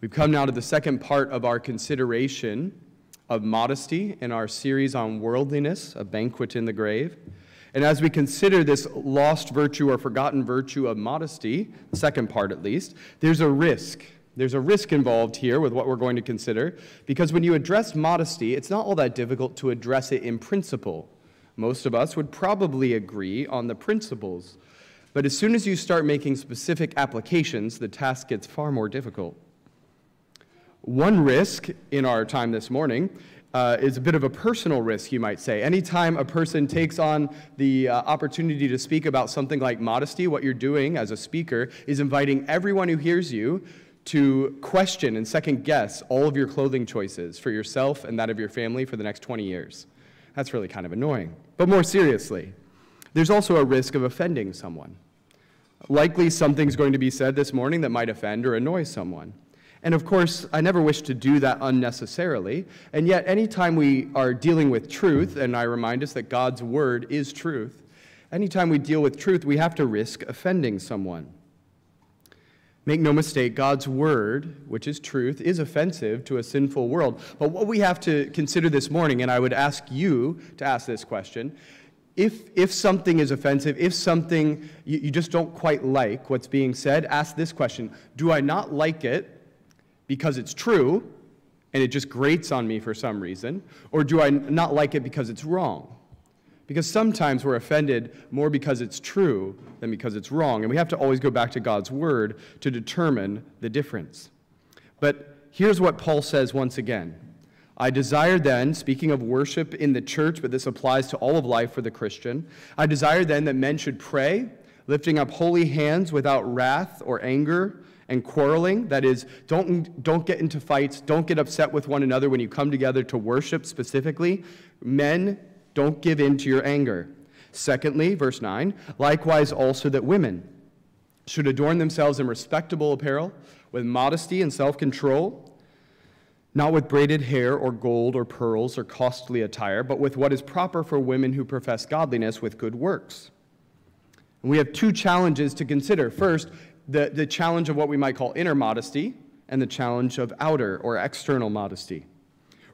We've come now to the second part of our consideration of modesty in our series on worldliness, a banquet in the grave. And as we consider this lost virtue or forgotten virtue of modesty, second part at least, there's a risk. There's a risk involved here with what we're going to consider, because when you address modesty, it's not all that difficult to address it in principle. Most of us would probably agree on the principles. But as soon as you start making specific applications, the task gets far more difficult. One risk in our time this morning uh, is a bit of a personal risk, you might say. Anytime a person takes on the uh, opportunity to speak about something like modesty, what you're doing as a speaker is inviting everyone who hears you to question and second guess all of your clothing choices for yourself and that of your family for the next 20 years. That's really kind of annoying. But more seriously, there's also a risk of offending someone. Likely something's going to be said this morning that might offend or annoy someone. And of course, I never wish to do that unnecessarily. And yet, anytime we are dealing with truth, and I remind us that God's word is truth, anytime we deal with truth, we have to risk offending someone. Make no mistake, God's word, which is truth, is offensive to a sinful world. But what we have to consider this morning, and I would ask you to ask this question if, if something is offensive, if something you, you just don't quite like what's being said, ask this question Do I not like it because it's true and it just grates on me for some reason? Or do I not like it because it's wrong? Because sometimes we're offended more because it's true than because it's wrong. And we have to always go back to God's word to determine the difference. But here's what Paul says once again I desire then, speaking of worship in the church, but this applies to all of life for the Christian, I desire then that men should pray, lifting up holy hands without wrath or anger and quarreling. That is, don't, don't get into fights, don't get upset with one another when you come together to worship specifically. Men, don't give in to your anger. Secondly, verse 9, likewise also that women should adorn themselves in respectable apparel, with modesty and self control, not with braided hair or gold or pearls or costly attire, but with what is proper for women who profess godliness with good works. And we have two challenges to consider. First, the, the challenge of what we might call inner modesty and the challenge of outer or external modesty.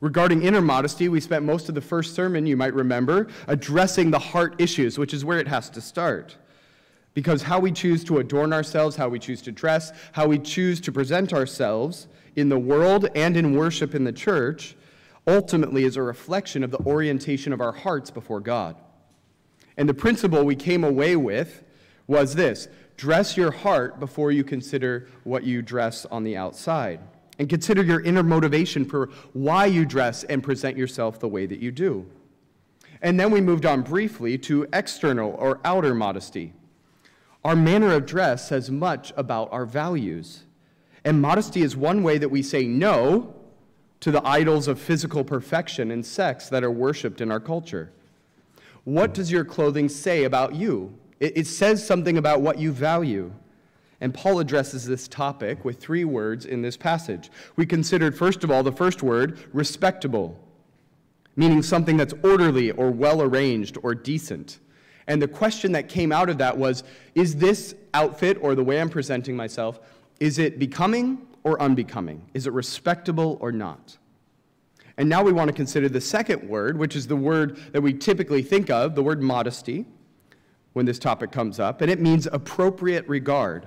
Regarding inner modesty, we spent most of the first sermon, you might remember, addressing the heart issues, which is where it has to start. Because how we choose to adorn ourselves, how we choose to dress, how we choose to present ourselves in the world and in worship in the church ultimately is a reflection of the orientation of our hearts before God. And the principle we came away with was this dress your heart before you consider what you dress on the outside. And consider your inner motivation for why you dress and present yourself the way that you do. And then we moved on briefly to external or outer modesty. Our manner of dress says much about our values. And modesty is one way that we say no to the idols of physical perfection and sex that are worshiped in our culture. What does your clothing say about you? It, it says something about what you value. And Paul addresses this topic with three words in this passage. We considered, first of all, the first word, respectable, meaning something that's orderly or well arranged or decent. And the question that came out of that was is this outfit or the way I'm presenting myself, is it becoming or unbecoming? Is it respectable or not? And now we want to consider the second word, which is the word that we typically think of, the word modesty when this topic comes up, and it means appropriate regard.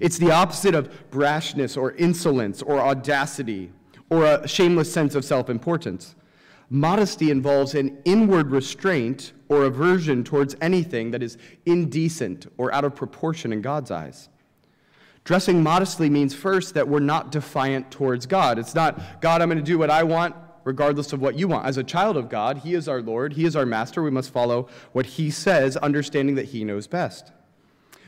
It's the opposite of brashness or insolence or audacity or a shameless sense of self importance. Modesty involves an inward restraint or aversion towards anything that is indecent or out of proportion in God's eyes. Dressing modestly means first that we're not defiant towards God. It's not, God, I'm going to do what I want regardless of what you want. As a child of God, He is our Lord, He is our master. We must follow what He says, understanding that He knows best.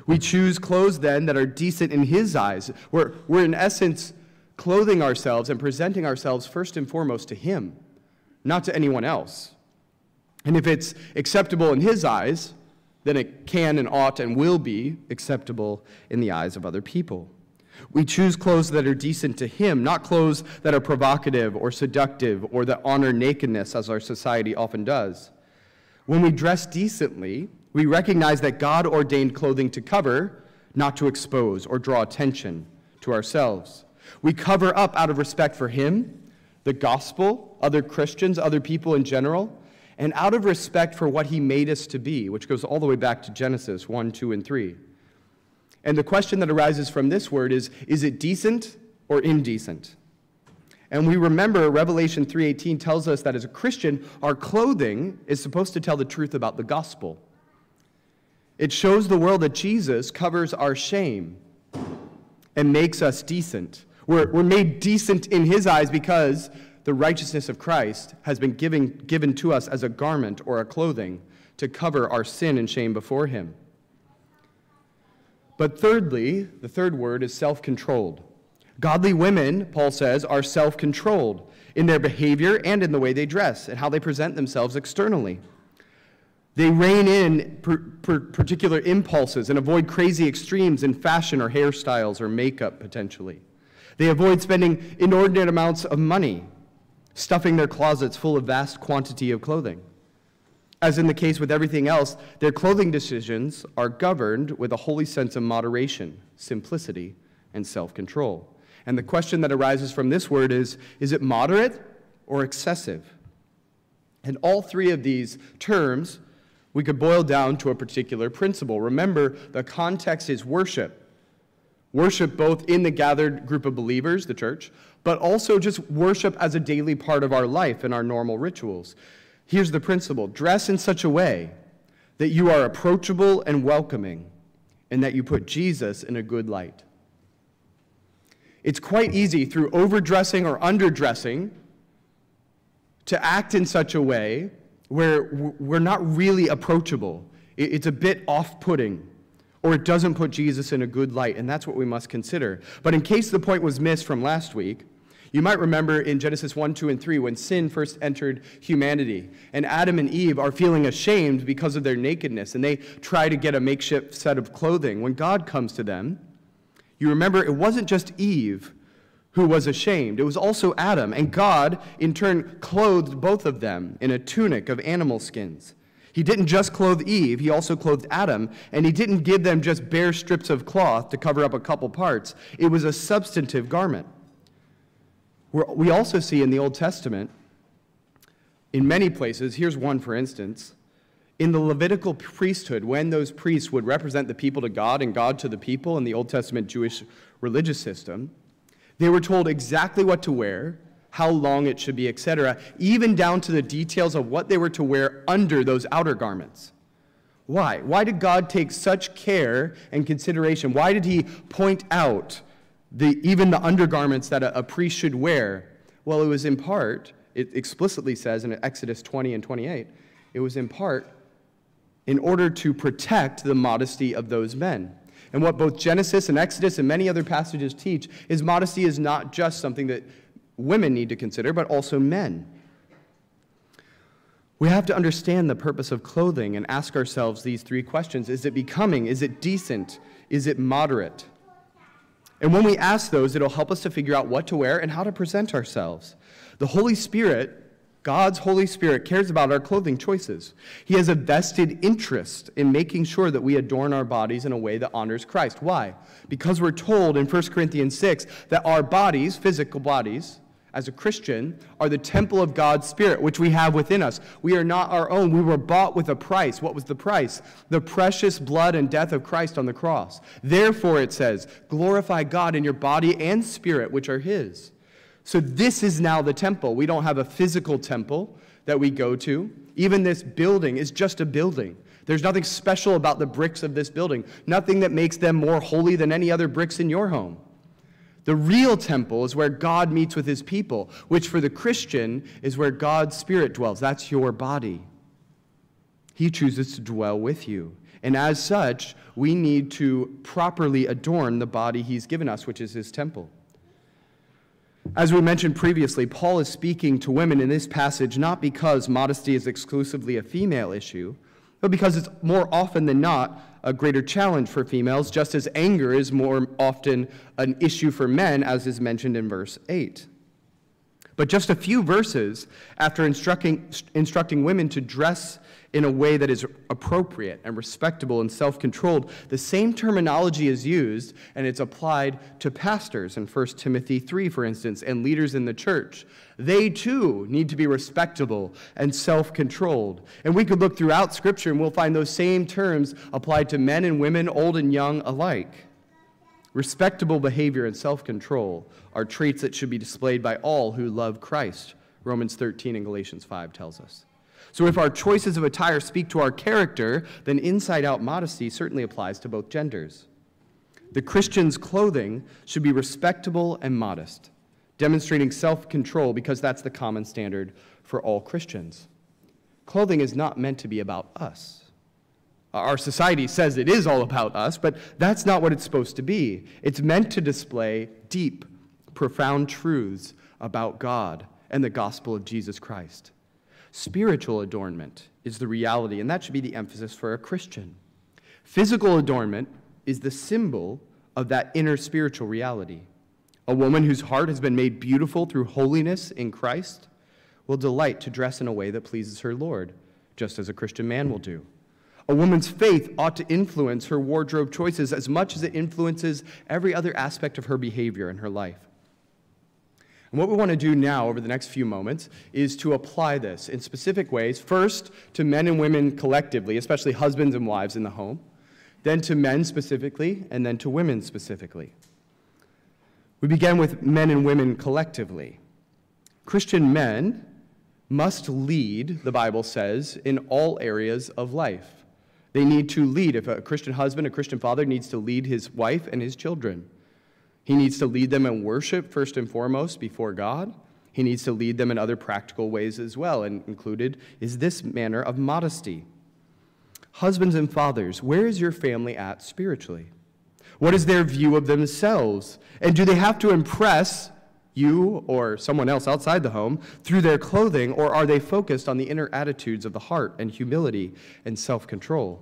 We choose clothes then that are decent in His eyes. We're, we're in essence clothing ourselves and presenting ourselves first and foremost to Him, not to anyone else. And if it's acceptable in His eyes, then it can and ought and will be acceptable in the eyes of other people. We choose clothes that are decent to Him, not clothes that are provocative or seductive or that honor nakedness, as our society often does. When we dress decently, we recognize that God ordained clothing to cover, not to expose or draw attention to ourselves. We cover up out of respect for Him, the gospel, other Christians, other people in general, and out of respect for what He made us to be, which goes all the way back to Genesis 1, 2, and 3. And the question that arises from this word is is it decent or indecent? And we remember Revelation 3:18 tells us that as a Christian, our clothing is supposed to tell the truth about the gospel. It shows the world that Jesus covers our shame and makes us decent. We're, we're made decent in his eyes because the righteousness of Christ has been given, given to us as a garment or a clothing to cover our sin and shame before him. But thirdly, the third word is self controlled. Godly women, Paul says, are self controlled in their behavior and in the way they dress and how they present themselves externally. They rein in per, per particular impulses and avoid crazy extremes in fashion or hairstyles or makeup potentially. They avoid spending inordinate amounts of money, stuffing their closets full of vast quantity of clothing. As in the case with everything else, their clothing decisions are governed with a holy sense of moderation, simplicity, and self control. And the question that arises from this word is is it moderate or excessive? And all three of these terms we could boil down to a particular principle. Remember, the context is worship. Worship both in the gathered group of believers, the church, but also just worship as a daily part of our life and our normal rituals. Here's the principle dress in such a way that you are approachable and welcoming, and that you put Jesus in a good light. It's quite easy through overdressing or underdressing to act in such a way where we're not really approachable. It's a bit off putting, or it doesn't put Jesus in a good light, and that's what we must consider. But in case the point was missed from last week, you might remember in Genesis 1, 2, and 3 when sin first entered humanity, and Adam and Eve are feeling ashamed because of their nakedness, and they try to get a makeshift set of clothing. When God comes to them, you remember it wasn't just Eve who was ashamed, it was also Adam. And God, in turn, clothed both of them in a tunic of animal skins. He didn't just clothe Eve, he also clothed Adam, and he didn't give them just bare strips of cloth to cover up a couple parts. It was a substantive garment. We also see in the Old Testament, in many places, here's one for instance, in the Levitical priesthood, when those priests would represent the people to God and God to the people in the Old Testament Jewish religious system, they were told exactly what to wear, how long it should be, etc., even down to the details of what they were to wear under those outer garments. Why? Why did God take such care and consideration? Why did He point out the, even the undergarments that a, a priest should wear? Well, it was in part, it explicitly says in Exodus 20 and 28, it was in part in order to protect the modesty of those men. And what both Genesis and Exodus and many other passages teach is modesty is not just something that women need to consider, but also men. We have to understand the purpose of clothing and ask ourselves these three questions Is it becoming? Is it decent? Is it moderate? And when we ask those, it'll help us to figure out what to wear and how to present ourselves. The Holy Spirit God's Holy Spirit cares about our clothing choices. He has a vested interest in making sure that we adorn our bodies in a way that honors Christ. Why? Because we're told in 1 Corinthians 6 that our bodies, physical bodies, as a Christian, are the temple of God's Spirit, which we have within us. We are not our own. We were bought with a price. What was the price? The precious blood and death of Christ on the cross. Therefore, it says, glorify God in your body and spirit, which are His. So this is now the temple. We don't have a physical temple that we go to. Even this building is just a building. There's nothing special about the bricks of this building, nothing that makes them more holy than any other bricks in your home. The real temple is where God meets with his people, which for the Christian is where God's Spirit dwells. That's your body. He chooses to dwell with you. And as such, we need to properly adorn the body he's given us, which is his temple. As we mentioned previously, Paul is speaking to women in this passage not because modesty is exclusively a female issue, but because it's more often than not a greater challenge for females, just as anger is more often an issue for men, as is mentioned in verse 8. But just a few verses after instructing, instructing women to dress in a way that is appropriate and respectable and self controlled, the same terminology is used and it's applied to pastors in 1 Timothy 3, for instance, and leaders in the church. They too need to be respectable and self controlled. And we could look throughout Scripture and we'll find those same terms applied to men and women, old and young alike. Respectable behavior and self control are traits that should be displayed by all who love Christ, Romans 13 and Galatians 5 tells us. So if our choices of attire speak to our character, then inside out modesty certainly applies to both genders. The Christian's clothing should be respectable and modest, demonstrating self control because that's the common standard for all Christians. Clothing is not meant to be about us. Our society says it is all about us, but that's not what it's supposed to be. It's meant to display deep, profound truths about God and the gospel of Jesus Christ. Spiritual adornment is the reality, and that should be the emphasis for a Christian. Physical adornment is the symbol of that inner spiritual reality. A woman whose heart has been made beautiful through holiness in Christ will delight to dress in a way that pleases her Lord, just as a Christian man will do. A woman's faith ought to influence her wardrobe choices as much as it influences every other aspect of her behavior in her life. And what we want to do now over the next few moments is to apply this in specific ways, first to men and women collectively, especially husbands and wives in the home, then to men specifically, and then to women specifically. We begin with men and women collectively. Christian men must lead, the Bible says, in all areas of life. They need to lead. If a Christian husband, a Christian father needs to lead his wife and his children. He needs to lead them in worship, first and foremost, before God. He needs to lead them in other practical ways as well, and included is this manner of modesty. Husbands and fathers, where is your family at spiritually? What is their view of themselves? And do they have to impress you or someone else outside the home through their clothing, or are they focused on the inner attitudes of the heart and humility and self control?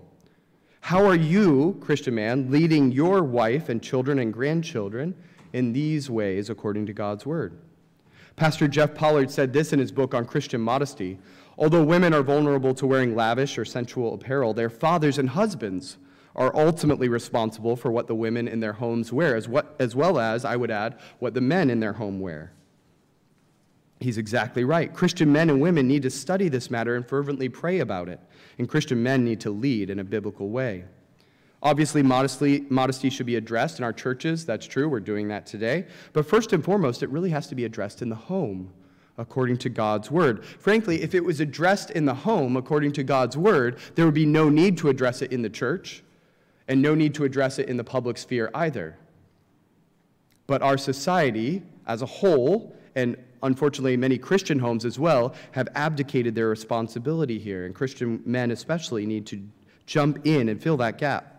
How are you, Christian man, leading your wife and children and grandchildren in these ways according to God's word? Pastor Jeff Pollard said this in his book on Christian modesty. Although women are vulnerable to wearing lavish or sensual apparel, their fathers and husbands are ultimately responsible for what the women in their homes wear, as, what, as well as, I would add, what the men in their home wear. He's exactly right. Christian men and women need to study this matter and fervently pray about it and Christian men need to lead in a biblical way. Obviously, modesty, modesty should be addressed in our churches. That's true. We're doing that today. But first and foremost, it really has to be addressed in the home according to God's word. Frankly, if it was addressed in the home according to God's word, there would be no need to address it in the church and no need to address it in the public sphere either. But our society as a whole, and unfortunately, many Christian homes as well have abdicated their responsibility here, and Christian men especially need to jump in and fill that gap.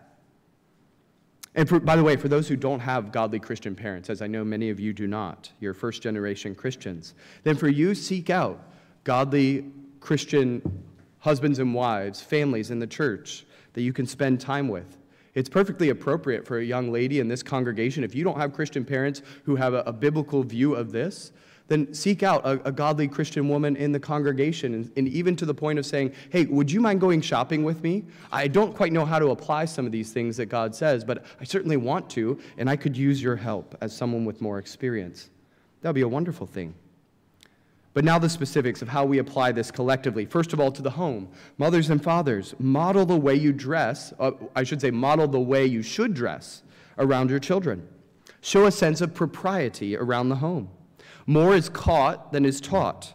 And for, by the way, for those who don't have godly Christian parents, as I know many of you do not, you're first generation Christians, then for you, seek out godly Christian husbands and wives, families in the church that you can spend time with. It's perfectly appropriate for a young lady in this congregation, if you don't have Christian parents who have a, a biblical view of this, then seek out a, a godly Christian woman in the congregation, and, and, even to the point of saying, Hey, would you mind going shopping with me? I don't quite know how to apply some of these things that God says, but I certainly want to, and I could use your help as someone with more experience. That would be a wonderful thing. But now the specifics of how we apply this collectively. First of all, to the home. Mothers and fathers, model the way you dress, uh, I should say, model the way you should dress around your children. Show a sense of propriety around the home. More is caught than is taught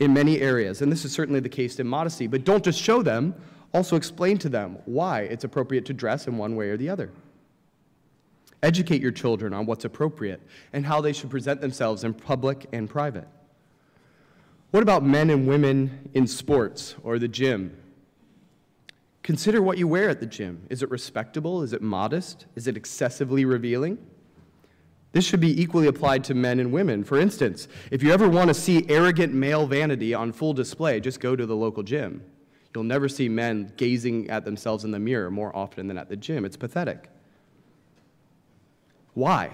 in many areas, and this is certainly the case in modesty. But don't just show them, also explain to them why it's appropriate to dress in one way or the other. Educate your children on what's appropriate and how they should present themselves in public and private. What about men and women in sports or the gym? Consider what you wear at the gym. Is it respectable? Is it modest? Is it excessively revealing? This should be equally applied to men and women. For instance, if you ever want to see arrogant male vanity on full display, just go to the local gym. You'll never see men gazing at themselves in the mirror more often than at the gym. It's pathetic. Why?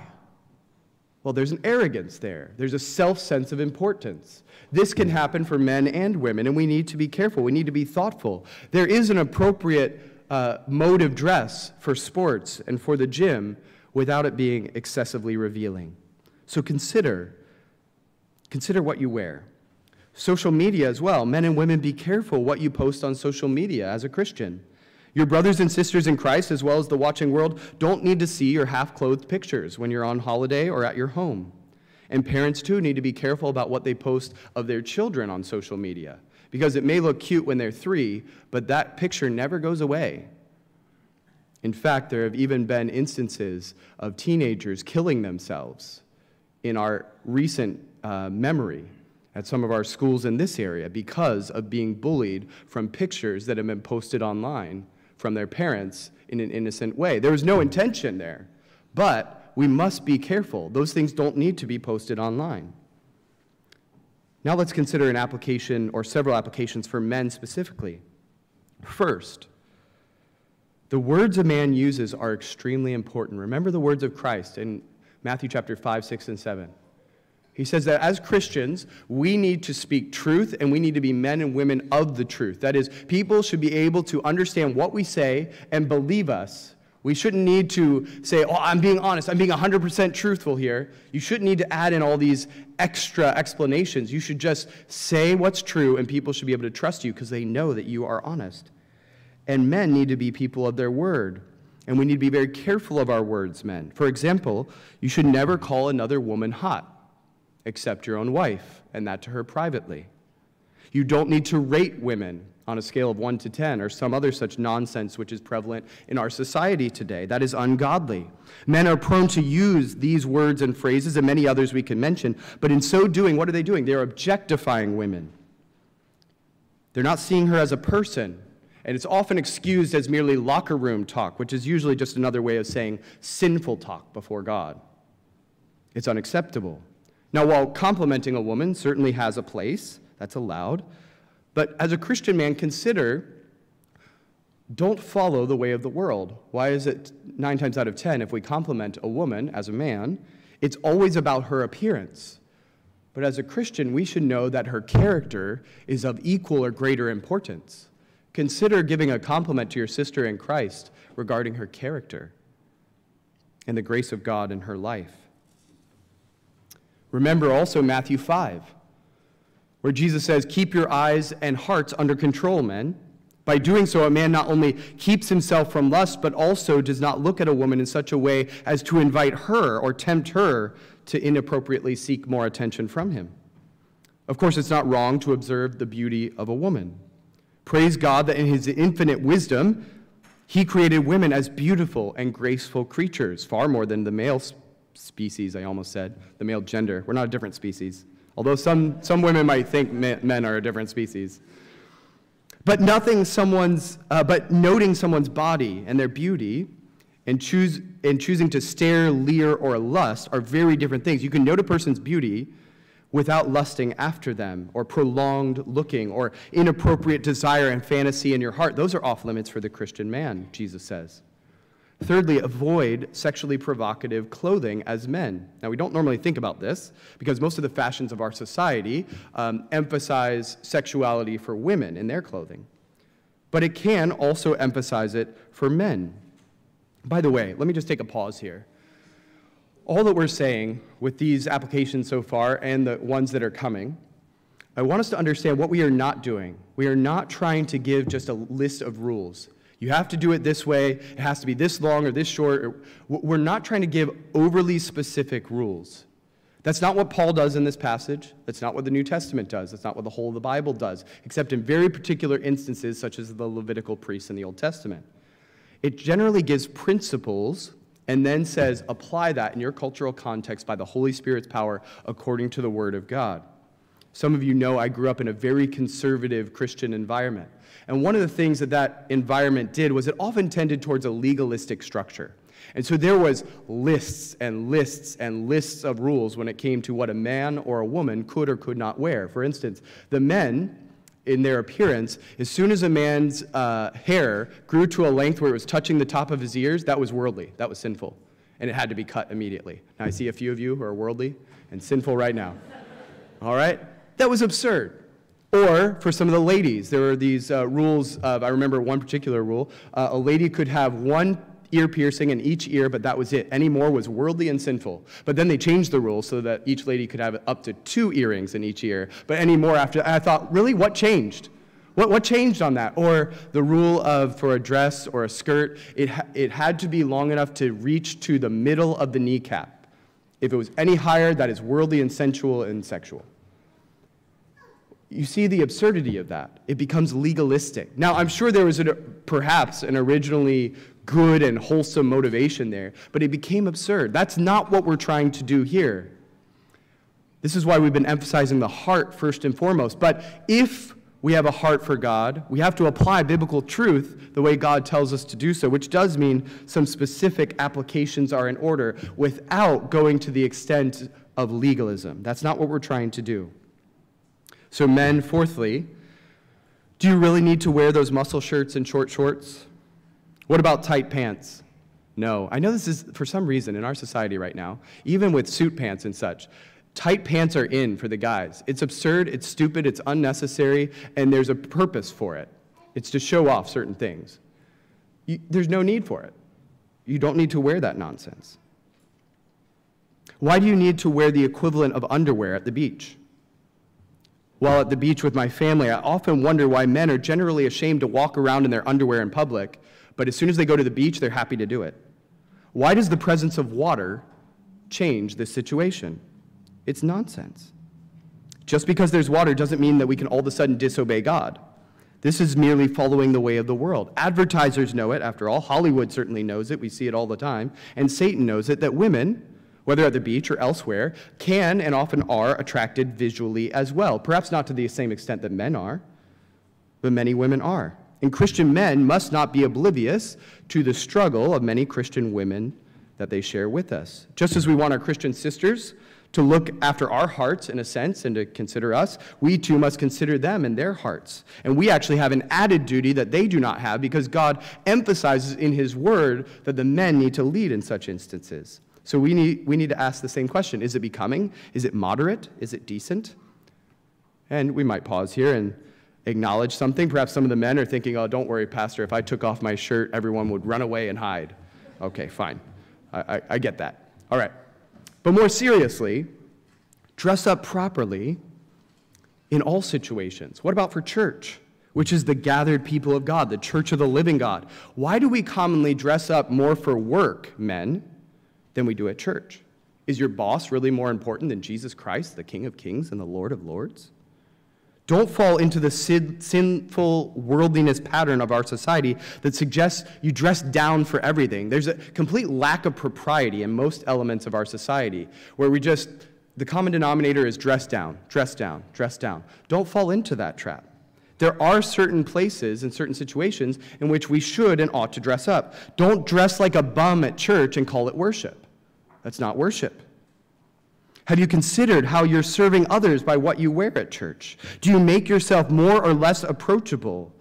Well, there's an arrogance there. There's a self sense of importance. This can happen for men and women, and we need to be careful. We need to be thoughtful. There is an appropriate uh, mode of dress for sports and for the gym without it being excessively revealing. So consider, consider what you wear. Social media as well. Men and women, be careful what you post on social media as a Christian. Your brothers and sisters in Christ, as well as the watching world, don't need to see your half clothed pictures when you're on holiday or at your home. And parents, too, need to be careful about what they post of their children on social media because it may look cute when they're three, but that picture never goes away. In fact, there have even been instances of teenagers killing themselves in our recent uh, memory at some of our schools in this area because of being bullied from pictures that have been posted online from their parents in an innocent way. There was no intention there, but we must be careful. Those things don't need to be posted online. Now let's consider an application or several applications for men specifically. First, the words a man uses are extremely important. Remember the words of Christ in Matthew chapter 5, 6, and 7. He says that as Christians, we need to speak truth and we need to be men and women of the truth. That is, people should be able to understand what we say and believe us we shouldn't need to say, oh, I'm being honest, I'm being 100% truthful here. You shouldn't need to add in all these extra explanations. You should just say what's true, and people should be able to trust you because they know that you are honest. And men need to be people of their word. And we need to be very careful of our words, men. For example, you should never call another woman hot, except your own wife, and that to her privately. You don't need to rate women on a scale of 1 to 10 or some other such nonsense which is prevalent in our society today. That is ungodly. Men are prone to use these words and phrases and many others we can mention, but in so doing, what are they doing? They're objectifying women. They're not seeing her as a person. And it's often excused as merely locker room talk, which is usually just another way of saying sinful talk before God. It's unacceptable. Now, while complimenting a woman certainly has a place, that's allowed, but as a Christian man, consider don't follow the way of the world. Why is it nine times out of ten, if we compliment a woman as a man, it's always about her appearance? But as a Christian, we should know that her character is of equal or greater importance. Consider giving a compliment to your sister in Christ regarding her character and the grace of God in her life. Remember also Matthew 5 where Jesus says, Keep your eyes and hearts under control, men. By doing so, a man not only keeps himself from lust, but also does not look at a woman in such a way as to invite her or tempt her to inappropriately seek more attention from him. Of course, it's not wrong to observe the beauty of a woman. Praise God that in his infinite wisdom, he created women as beautiful and graceful creatures, far more than the male species, I almost said, the male gender. We're not a different species although some, some women might think men are a different species. But nothing someone's, uh, but noting someone's body and their beauty and, choose, and choosing to stare, leer, or lust are very different things. You can note a person's beauty without lusting after them, or prolonged looking, or inappropriate desire and fantasy in your heart. Those are off limits for the Christian man, Jesus says. Thirdly, avoid sexually provocative clothing as men. Now, we don't normally think about this because most of the fashions of our society um, emphasize sexuality for women in their clothing. But it can also emphasize it for men. By the way, let me just take a pause here. All that we're saying with these applications so far and the ones that are coming, I want us to understand what we are not doing. We are not trying to give just a list of rules. You have to do it this way. It has to be this long or this short. We're not trying to give overly specific rules. That's not what Paul does in this passage. That's not what the New Testament does. That's not what the whole of the Bible does, except in very particular instances, such as the Levitical priests in the Old Testament. It generally gives principles and then says, apply that in your cultural context by the Holy Spirit's power according to the Word of God. Some of you know I grew up in a very conservative Christian environment. And one of the things that that environment did was it often tended towards a legalistic structure. And so there was lists and lists and lists of rules when it came to what a man or a woman could or could not wear. For instance, the men in their appearance, as soon as a man's uh, hair grew to a length where it was touching the top of his ears, that was worldly, that was sinful. and it had to be cut immediately. Now, I see a few of you who are worldly and sinful right now. All right? That was absurd. Or for some of the ladies, there were these uh, rules of, I remember one particular rule uh, a lady could have one ear piercing in each ear, but that was it. Any more was worldly and sinful. But then they changed the rules so that each lady could have up to two earrings in each ear. But any more after, I thought, really, what changed? What, what changed on that? Or the rule of for a dress or a skirt, it, ha- it had to be long enough to reach to the middle of the kneecap. If it was any higher, that is worldly and sensual and sexual. You see the absurdity of that. It becomes legalistic. Now, I'm sure there was perhaps an originally good and wholesome motivation there, but it became absurd. That's not what we're trying to do here. This is why we've been emphasizing the heart first and foremost. But if we have a heart for God, we have to apply biblical truth the way God tells us to do so, which does mean some specific applications are in order without going to the extent of legalism. That's not what we're trying to do. So, men, fourthly, do you really need to wear those muscle shirts and short shorts? What about tight pants? No. I know this is, for some reason, in our society right now, even with suit pants and such, tight pants are in for the guys. It's absurd, it's stupid, it's unnecessary, and there's a purpose for it. It's to show off certain things. You, there's no need for it. You don't need to wear that nonsense. Why do you need to wear the equivalent of underwear at the beach? While at the beach with my family, I often wonder why men are generally ashamed to walk around in their underwear in public but as soon as they go to the beach, they're happy to do it. Why does the presence of water change this situation? It's nonsense. Just because there's water doesn't mean that we can all of a sudden disobey God. This is merely following the way of the world. Advertisers know it, after all. Hollywood certainly knows it. We see it all the time. And Satan knows it that women, whether at the beach or elsewhere, can and often are attracted visually as well. Perhaps not to the same extent that men are, but many women are. And Christian men must not be oblivious to the struggle of many Christian women that they share with us. Just as we want our Christian sisters to look after our hearts in a sense and to consider us, we too must consider them and their hearts. And we actually have an added duty that they do not have because God emphasizes in His Word that the men need to lead in such instances. So we need, we need to ask the same question Is it becoming? Is it moderate? Is it decent? And we might pause here and acknowledge something. Perhaps some of the men are thinking, oh, don't worry, Pastor, if I took off my shirt, everyone would run away and hide. Okay, fine. I, I, I get that. All right. But more seriously, dress up properly in all situations. What about for church, which is the gathered people of God, the church of the living God? Why do we commonly dress up more for work, men, than we do at church? Is your boss really more important than Jesus Christ, the King of Kings and the Lord of Lords? Don't fall into the sin, sinful worldliness pattern of our society that suggests you dress down for everything. There's a complete lack of propriety in most elements of our society where we just, the common denominator is dress down, dress down, dress down. Don't fall into that trap. There are certain places and certain situations in which we should and ought to dress up. Don't dress like a bum at church and call it worship. That's not worship. Have you considered how you're serving others by what you wear at church? Do you make yourself more or less approachable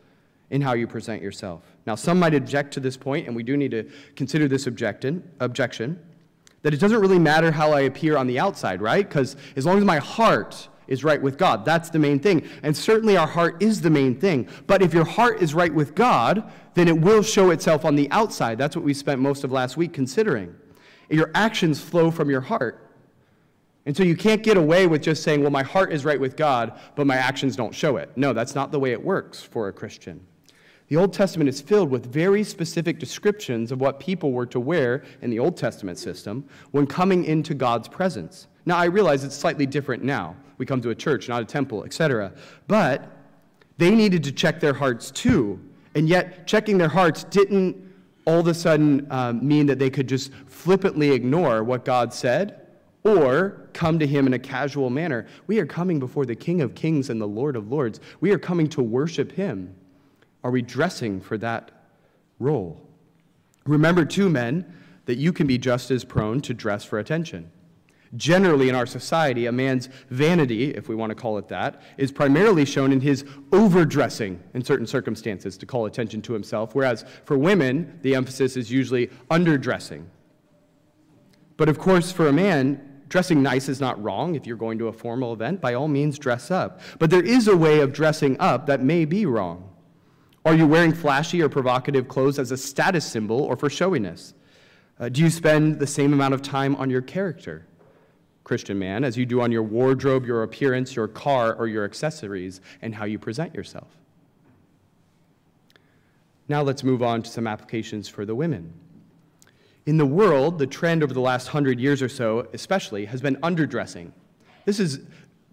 in how you present yourself? Now, some might object to this point, and we do need to consider this objection, that it doesn't really matter how I appear on the outside, right? Because as long as my heart is right with God, that's the main thing. And certainly our heart is the main thing. But if your heart is right with God, then it will show itself on the outside. That's what we spent most of last week considering. Your actions flow from your heart. And so you can't get away with just saying, well, my heart is right with God, but my actions don't show it. No, that's not the way it works for a Christian. The Old Testament is filled with very specific descriptions of what people were to wear in the Old Testament system when coming into God's presence. Now, I realize it's slightly different now. We come to a church, not a temple, etc. But they needed to check their hearts too. And yet, checking their hearts didn't all of a sudden um, mean that they could just flippantly ignore what God said or come to him in a casual manner. We are coming before the King of Kings and the Lord of Lords. We are coming to worship him. Are we dressing for that role? Remember, too, men, that you can be just as prone to dress for attention. Generally, in our society, a man's vanity, if we want to call it that, is primarily shown in his overdressing in certain circumstances to call attention to himself, whereas for women, the emphasis is usually underdressing But of course, for a man, dressing nice is not wrong. If you're going to a formal event, by all means, dress up. But there is a way of dressing up that may be wrong. Are you wearing flashy or provocative clothes as a status symbol or for showiness? Uh, do you spend the same amount of time on your character, Christian man, as you do on your wardrobe, your appearance, your car, or your accessories, and how you present yourself? Now let's move on to some applications for the women. In the world, the trend over the last hundred years or so, especially, has been underdressing. This is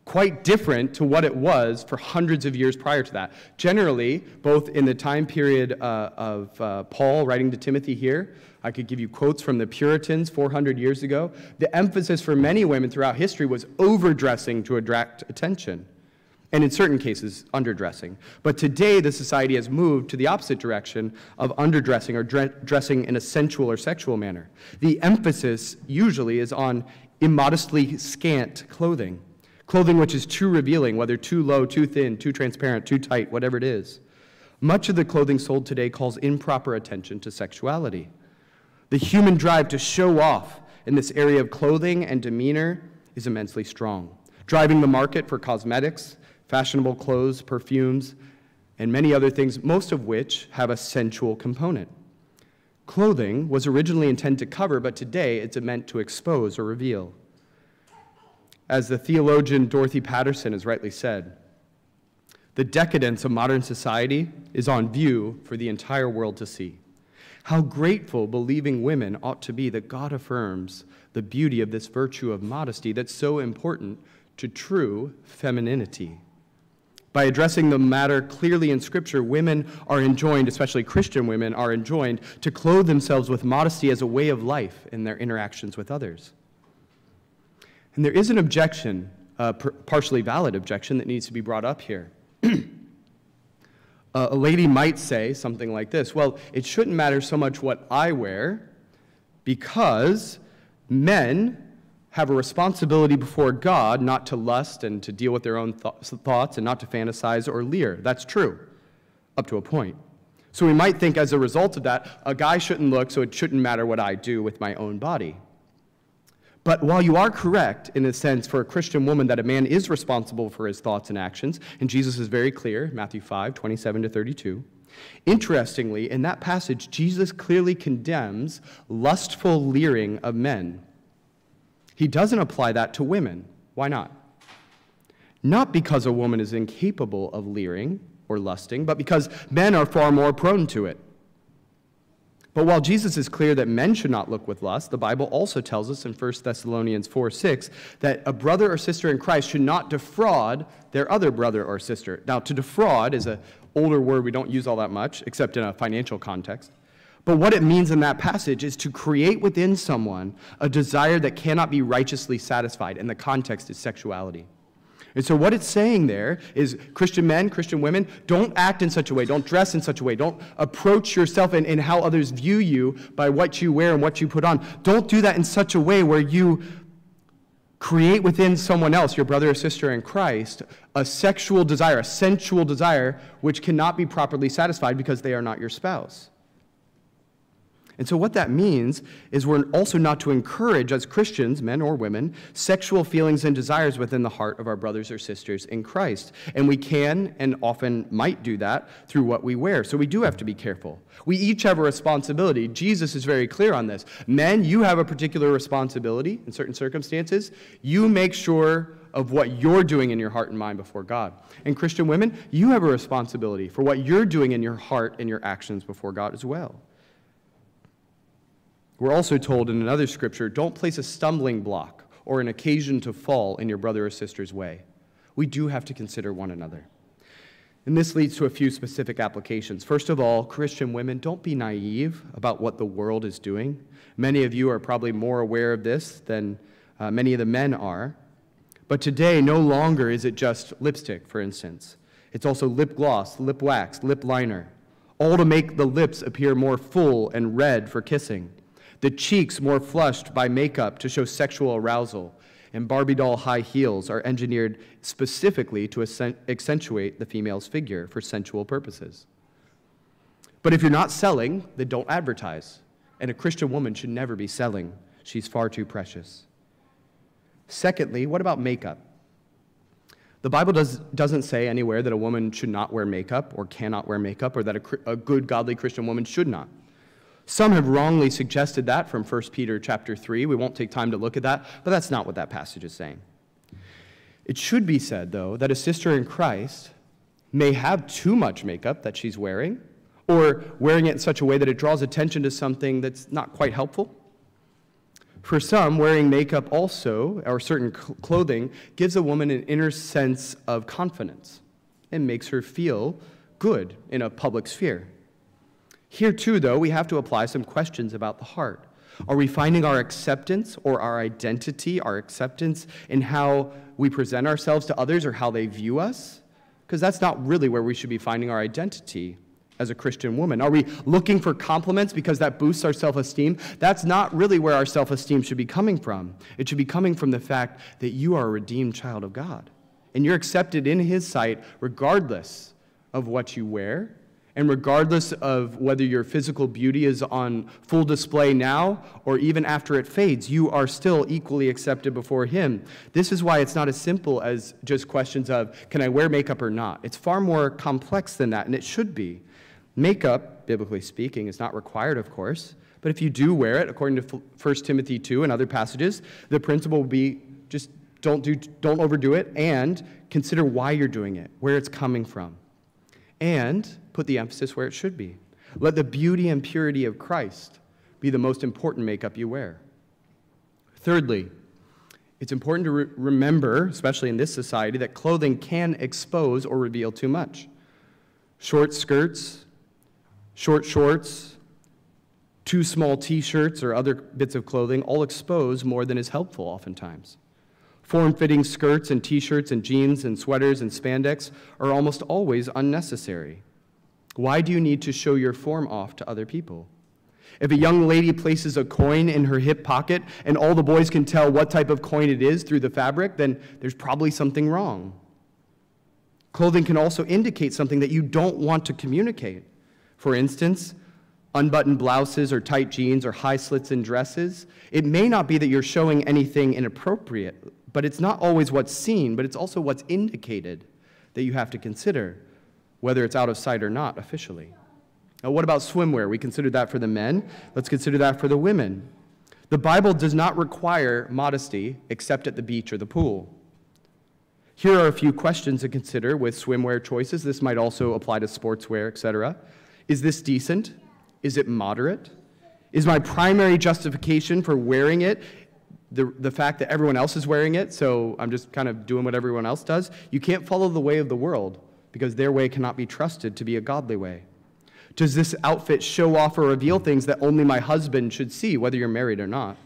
quite different to what it was for hundreds of years prior to that. Generally, both in the time period uh, of uh, Paul writing to Timothy here, I could give you quotes from the Puritans 400 years ago. The emphasis for many women throughout history was overdressing to attract attention, and in certain cases, underdressing. But today, the society has moved to the opposite direction of underdressing or dre- dressing in a sensual or sexual manner. The emphasis usually is on immodestly scant clothing Clothing which is too revealing, whether too low, too thin, too transparent, too tight, whatever it is. Much of the clothing sold today calls improper attention to sexuality. The human drive to show off in this area of clothing and demeanor is immensely strong, driving the market for cosmetics, fashionable clothes, perfumes, and many other things, most of which have a sensual component. Clothing was originally intended to cover, but today it's meant to expose or reveal. As the theologian Dorothy Patterson has rightly said, the decadence of modern society is on view for the entire world to see. How grateful believing women ought to be that God affirms the beauty of this virtue of modesty that's so important to true femininity. By addressing the matter clearly in Scripture, women are enjoined, especially Christian women, are enjoined to clothe themselves with modesty as a way of life in their interactions with others. And there is an objection, a partially valid objection, that needs to be brought up here. a lady might say something like this Well, it shouldn't matter so much what I wear because men have a responsibility before God not to lust and to deal with their own th- thoughts and not to fantasize or leer. That's true, up to a point. So we might think as a result of that, a guy shouldn't look, so it shouldn't matter what I do with my own body. But while you are correct, in a sense, for a Christian woman, that a man is responsible for his thoughts and actions, and Jesus is very clear, Matthew 5, 27 to 32. Interestingly, in that passage, Jesus clearly condemns lustful leering of men. He doesn't apply that to women. Why not? Not because a woman is incapable of leering or lusting, but because men are far more prone to it. But while Jesus is clear that men should not look with lust, the Bible also tells us in 1 Thessalonians 4 6 that a brother or sister in Christ should not defraud their other brother or sister. Now, to defraud is an older word we don't use all that much, except in a financial context. But what it means in that passage is to create within someone a desire that cannot be righteously satisfied, and the context is sexuality. And so, what it's saying there is Christian men, Christian women, don't act in such a way, don't dress in such a way, don't approach yourself and, how others view you by what you wear and what you put on. Don't do that in such a way where you create within someone else, your brother or sister in Christ, a sexual desire, a sensual desire, which cannot be properly satisfied because they are not your spouse. And so, what that means is we're also not to encourage, as Christians, men or women, sexual feelings and desires within the heart of our brothers or sisters in Christ. And we can and often might do that through what we wear. So, we do have to be careful. We each have a responsibility. Jesus is very clear on this. Men, you have a particular responsibility in certain circumstances. You make sure of what you're doing in your heart and mind before God. And Christian women, you have a responsibility for what you're doing in your heart and your actions before God as well. We're also told in another scripture don't place a stumbling block or an occasion to fall in your brother or sister's way. We do have to consider one another. And this leads to a few specific applications. First of all, Christian women, don't be naive about what the world is doing. Many of you are probably more aware of this than uh, many of the men are. But today, no longer is it just lipstick, for instance. It's also lip gloss, lip wax, lip liner, all to make the lips appear more full and red for kissing the cheeks more flushed by makeup to show sexual arousal, and Barbie doll high heels are engineered specifically to accentuate the female's figure for sensual purposes. But if you're not selling, then don't advertise. And a Christian woman should never be selling. She's far too precious. Secondly, what about makeup? The Bible does, doesn't say anywhere that a woman should not wear makeup or cannot wear makeup or that a, a good, godly Christian woman should not. Some have wrongly suggested that from 1 Peter chapter 3. We won't take time to look at that, but that's not what that passage is saying. It should be said, though, that a sister in Christ may have too much makeup that she's wearing, or wearing it in such a way that it draws attention to something that's not quite helpful. For some, wearing makeup also, or certain clothing, gives a woman an inner sense of confidence and makes her feel good in a public sphere. Here, too, though, we have to apply some questions about the heart. Are we finding our acceptance or our identity, our acceptance in how we present ourselves to others or how they view us? Because that's not really where we should be finding our identity as a Christian woman? Are we looking for compliments because that boosts our self esteem? That's not really where our self esteem should be coming from. It should be coming from the fact that you are a redeemed child of God. And you're accepted in His sight regardless of what you wear and regardless of whether your physical beauty is on full display now or even after it fades, you are still equally accepted before Him. This is why it's not as simple as just questions of, can I wear makeup or not? It's far more complex than that, and it should be. Makeup, biblically speaking, is not required, of course, but if you do wear it, according to 1 Timothy 2 and other passages, the principle will be just don't, do, don't overdo it and consider why you're doing it, where it's coming from, and put the emphasis where it should be. Let the beauty and purity of Christ be the most important makeup you wear. Thirdly, it's important to re- remember, especially in this society, that clothing can expose or reveal too much. Short skirts, Short shorts, too small t shirts, or other bits of clothing all expose more than is helpful oftentimes. Form fitting skirts and t shirts and jeans and sweaters and spandex are almost always unnecessary. Why do you need to show your form off to other people? If a young lady places a coin in her hip pocket and all the boys can tell what type of coin it is through the fabric, then there's probably something wrong. Clothing can also indicate something that you don't want to communicate. For instance, unbuttoned blouses or tight jeans or high slits in dresses. It may not be that you're showing anything inappropriate, but it's not always what's seen, but it's also what's indicated that you have to consider, whether it's out of sight or not officially. Now, what about swimwear? We considered that for the men. Let's consider that for the women. The Bible does not require modesty except at the beach or the pool. Here are a few questions to consider with swimwear choices. This might also apply to sportswear, etc. Is this decent? Is it moderate? Is my primary justification for wearing it the, the fact that everyone else is wearing it, so I'm just kind of doing what everyone else does? You can't follow the way of the world because their way cannot be trusted to be a godly way. Does this outfit show off or reveal things that only my husband should see, whether you're married or not?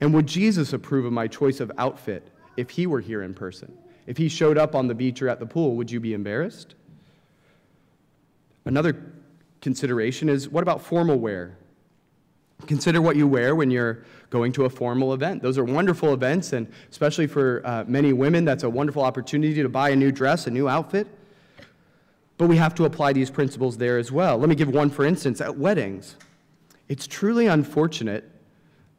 And would Jesus approve of my choice of outfit if he were here in person? If he showed up on the beach or at the pool, would you be embarrassed? Another consideration is what about formal wear? Consider what you wear when you're going to a formal event. Those are wonderful events, and especially for uh, many women, that's a wonderful opportunity to buy a new dress, a new outfit. But we have to apply these principles there as well. Let me give one for instance at weddings. It's truly unfortunate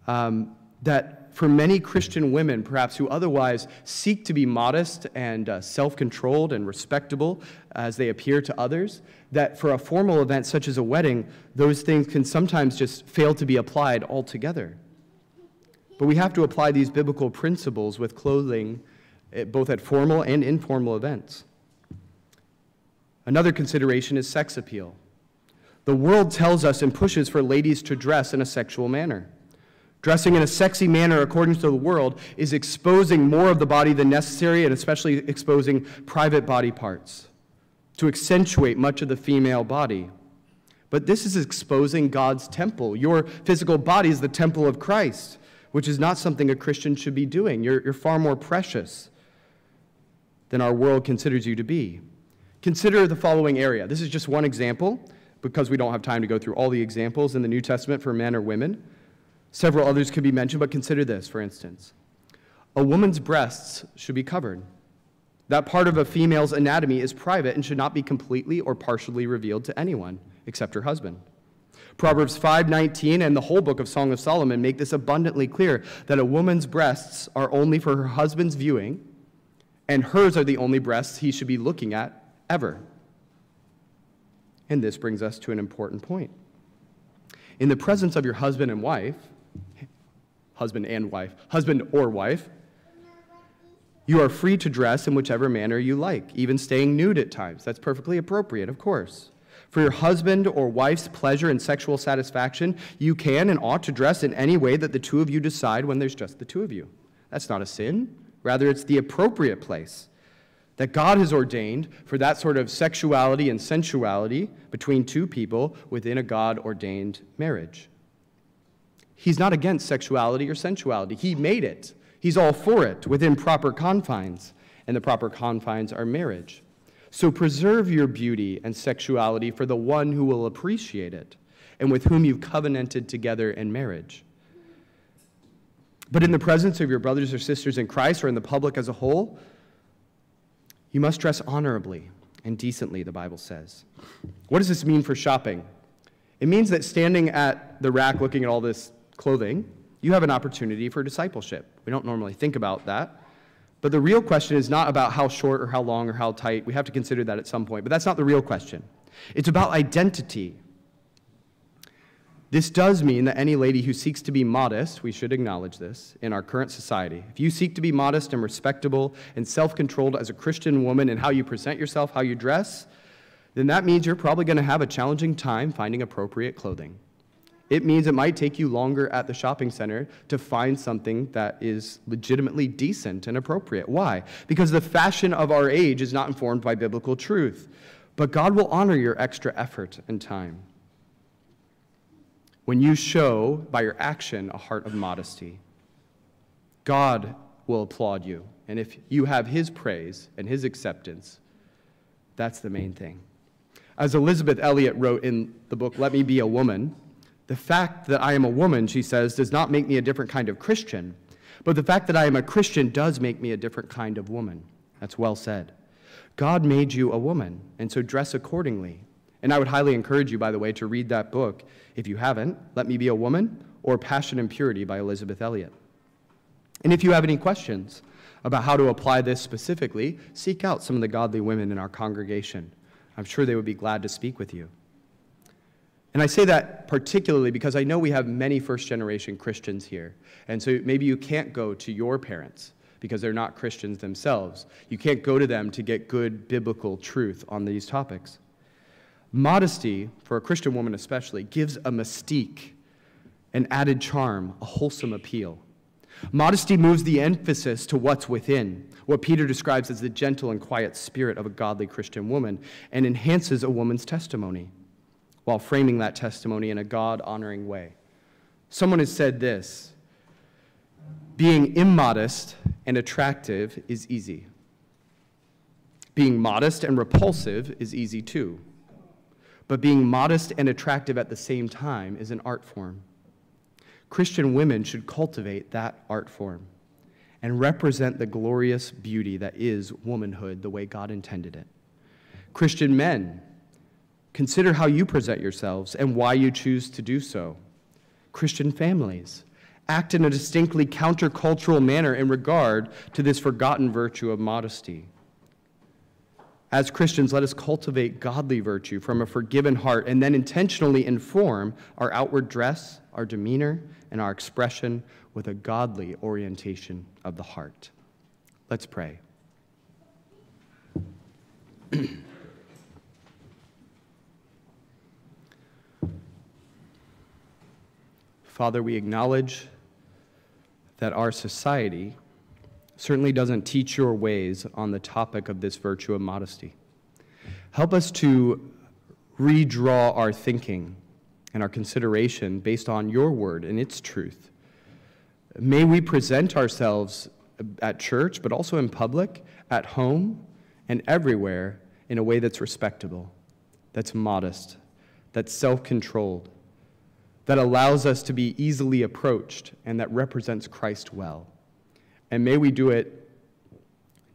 um, that for many Christian women, perhaps who otherwise seek to be modest and uh, self controlled and respectable as they appear to others, that for a formal event such as a wedding, those things can sometimes just fail to be applied altogether. But we have to apply these biblical principles with clothing, eh, both at formal and informal events. Another consideration is sex appeal. The world tells us and pushes for ladies to dress in a sexual manner. Dressing in a sexy manner according to the world is exposing more of the body than necessary and especially exposing private body parts to accentuate much of the female body. But this is exposing God's temple. Your physical body is the temple of Christ, which is not something a Christian should be doing. You're, you're far more precious than our world considers you to be. Consider the following area. This is just one example because we don't have time to go through all the examples in the New Testament for men or women. Several others could be mentioned, but consider this, for instance. A woman's breasts should be covered. That part of a female's anatomy is private and should not be completely or partially revealed to anyone except her husband. Proverbs 5:19 and the whole book of Song of Solomon make this abundantly clear that a woman's breasts are only for her husband's viewing and hers are the only breasts he should be looking at ever. And this brings us to an important point. In the presence of your husband and wife, husband and wife, husband or wife, you are free to dress in whichever manner you like, even staying nude at times. That's perfectly appropriate, of course. For your husband or wife's pleasure and sexual satisfaction, you can and ought to dress in any way that the two of you decide when there's just the two of you. That's not a sin. Rather, it's the appropriate place that God has ordained for that sort of sexuality and sensuality between two people within a God ordained marriage. He's not against sexuality or sensuality, He made it. He's all for it within proper confines, and the proper confines are marriage. So preserve your beauty and sexuality for the one who will appreciate it and with whom you've covenanted together in marriage. But in the presence of your brothers or sisters in Christ or in the public as a whole, you must dress honorably and decently, the Bible says. What does this mean for shopping? It means that standing at the rack looking at all this clothing, you have an opportunity for discipleship. We don't normally think about that. But the real question is not about how short or how long or how tight. We have to consider that at some point. But that's not the real question. It's about identity this does mean that any lady who seeks to be modest, we should acknowledge this, in our current society, if you seek to be modest and respectable and self controlled as a Christian woman in how you present yourself, how you dress, then that means you're probably going to have a challenging time finding appropriate clothing. It means it might take you longer at the shopping center to find something that is legitimately decent and appropriate. Why? Because the fashion of our age is not informed by biblical truth. But God will honor your extra effort and time when you show by your action a heart of modesty. God will applaud you. And if you have His praise and His acceptance, that's the main thing. As Elisabeth Elliot wrote in the book, Let Me Be a Woman, the fact that I am a woman, she says, does not make me a different kind of Christian, but the fact that I am a Christian does make me a different kind of woman. That's well said. God made you a woman, and so dress accordingly. And I would highly encourage you, by the way, to read that book. If you haven't, Let Me Be a Woman or Passion and Purity by Elisabeth Elliot. And if you have any questions about how to apply this specifically, seek out some of the godly women in our congregation. I'm sure they would be glad to speak with you. And I say that particularly because I know we have many first generation Christians here. And so maybe you can't go to your parents because they're not Christians themselves. You can't go to them to get good biblical truth on these topics. Modesty, for a Christian woman especially, gives a mystique, an added charm, a wholesome appeal. Modesty moves the emphasis to what's within, what Peter describes as the gentle and quiet spirit of a godly Christian woman, and enhances a woman's testimony while framing that testimony in a God honoring way. Someone has said this being immodest and attractive is easy, being modest and repulsive is easy too but being modest and attractive at the same time is an art form. Christian women should cultivate that art form and represent the glorious beauty that is womanhood the way God intended it. Christian men, consider how you present yourselves and why you choose to do so. Christian families, act in a distinctly countercultural manner in regard to this forgotten virtue of modesty. As Christians, let us cultivate godly virtue from a forgiven heart and then intentionally inform our outward dress, our demeanor, and our expression with a godly orientation of the heart. Let's pray. Father, we acknowledge that our society certainly doesn't teach your ways on the topic of this virtue of modesty. Help us to redraw our thinking and our consideration based on your word and its truth. May we present ourselves at church, but also in public, at home, and everywhere in a way that's respectable, that's modest, that's self controlled, that allows us to be easily approached, and that represents Christ well. And may we do it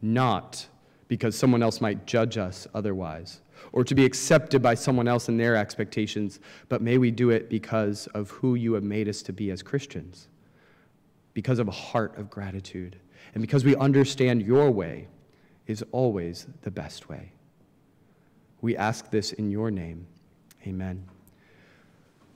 not because someone else might judge us otherwise, or to be accepted by someone else and their expectations, but may we do it because of who you have made us to be as Christians, because of a heart of gratitude, and because we understand your way is always the best way. We ask this in your name. Amen.